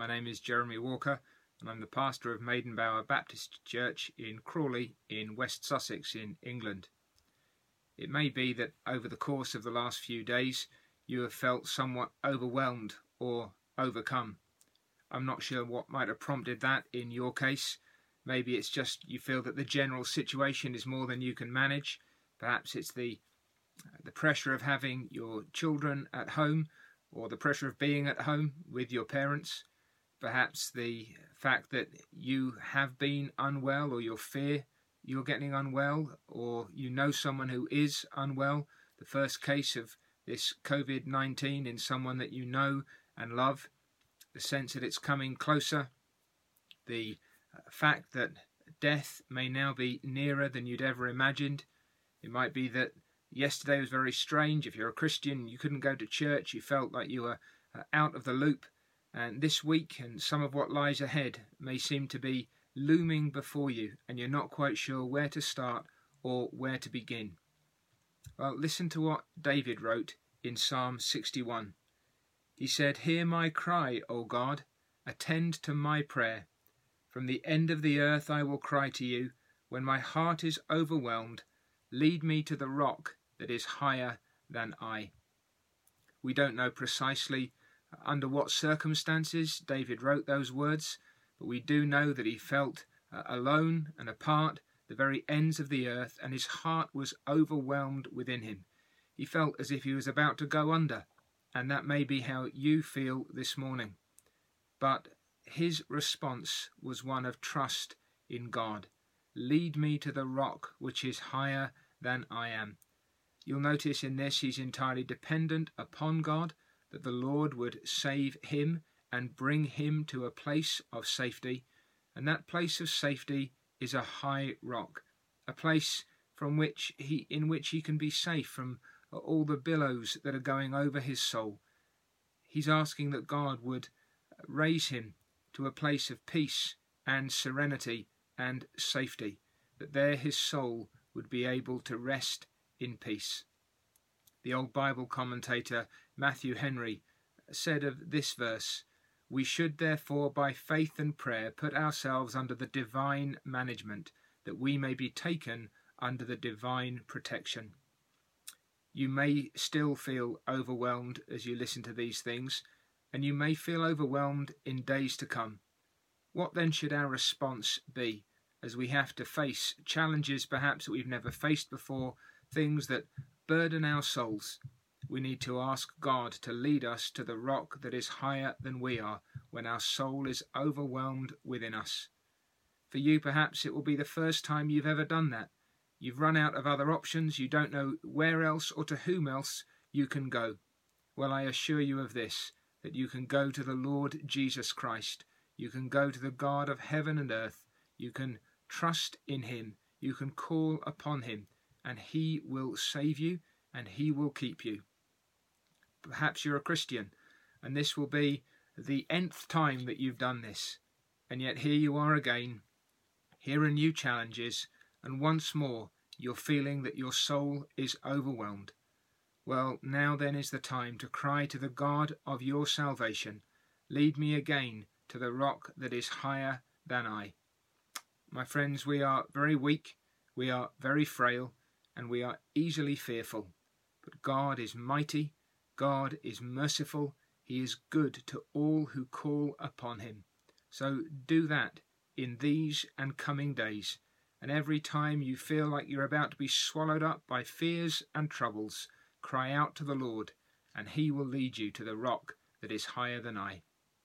My name is Jeremy Walker, and I'm the pastor of Maidenbower Baptist Church in Crawley in West Sussex in England. It may be that over the course of the last few days you have felt somewhat overwhelmed or overcome. I'm not sure what might have prompted that in your case. Maybe it's just you feel that the general situation is more than you can manage. Perhaps it's the the pressure of having your children at home or the pressure of being at home with your parents. Perhaps the fact that you have been unwell or your fear you're getting unwell or you know someone who is unwell. The first case of this COVID 19 in someone that you know and love. The sense that it's coming closer. The fact that death may now be nearer than you'd ever imagined. It might be that yesterday was very strange. If you're a Christian, you couldn't go to church, you felt like you were uh, out of the loop. And this week and some of what lies ahead may seem to be looming before you, and you're not quite sure where to start or where to begin. Well, listen to what David wrote in Psalm 61. He said, Hear my cry, O God, attend to my prayer. From the end of the earth I will cry to you. When my heart is overwhelmed, lead me to the rock that is higher than I. We don't know precisely under what circumstances David wrote those words, but we do know that he felt uh, alone and apart, the very ends of the earth, and his heart was overwhelmed within him. He felt as if he was about to go under, and that may be how you feel this morning. But his response was one of trust in God. Lead me to the rock which is higher than I am. You'll notice in this he's entirely dependent upon God, that the Lord would save him and bring him to a place of safety. And that place of safety is a high rock, a place from which he in which he can be safe from all the billows that are going over his soul. He's asking that God would raise him to a place of peace and serenity and safety, that there his soul would be able to rest in peace. The old Bible commentator Matthew Henry said of this verse, We should therefore by faith and prayer put ourselves under the divine management, that we may be taken under the divine protection. You may still feel overwhelmed as you listen to these things, and you may feel overwhelmed in days to come. What then should our response be as we have to face challenges perhaps that we've never faced before, things that burden our souls? We need to ask God to lead us to the rock that is higher than we are when our soul is overwhelmed within us. For you, perhaps it will be the first time you've ever done that. You've run out of other options, you don't know where else or to whom else you can go. Well, I assure you of this that you can go to the Lord Jesus Christ. You can go to the God of heaven and earth. You can trust in him. You can call upon him, and he will save you and he will keep you. Perhaps you're a Christian, and this will be the nth time that you've done this. And yet here you are again. Here are new challenges, and once more you're feeling that your soul is overwhelmed. Well, now then is the time to cry to the God of your salvation, Lead me again to the rock that is higher than I. My friends, we are very weak, we are very frail, and we are easily fearful. But God is mighty, God is merciful, He is good to all who call upon Him. So do that in these and coming days, and every time you feel like you're about to be swallowed up by fears and troubles, Cry out to the Lord, and he will lead you to the rock that is higher than I.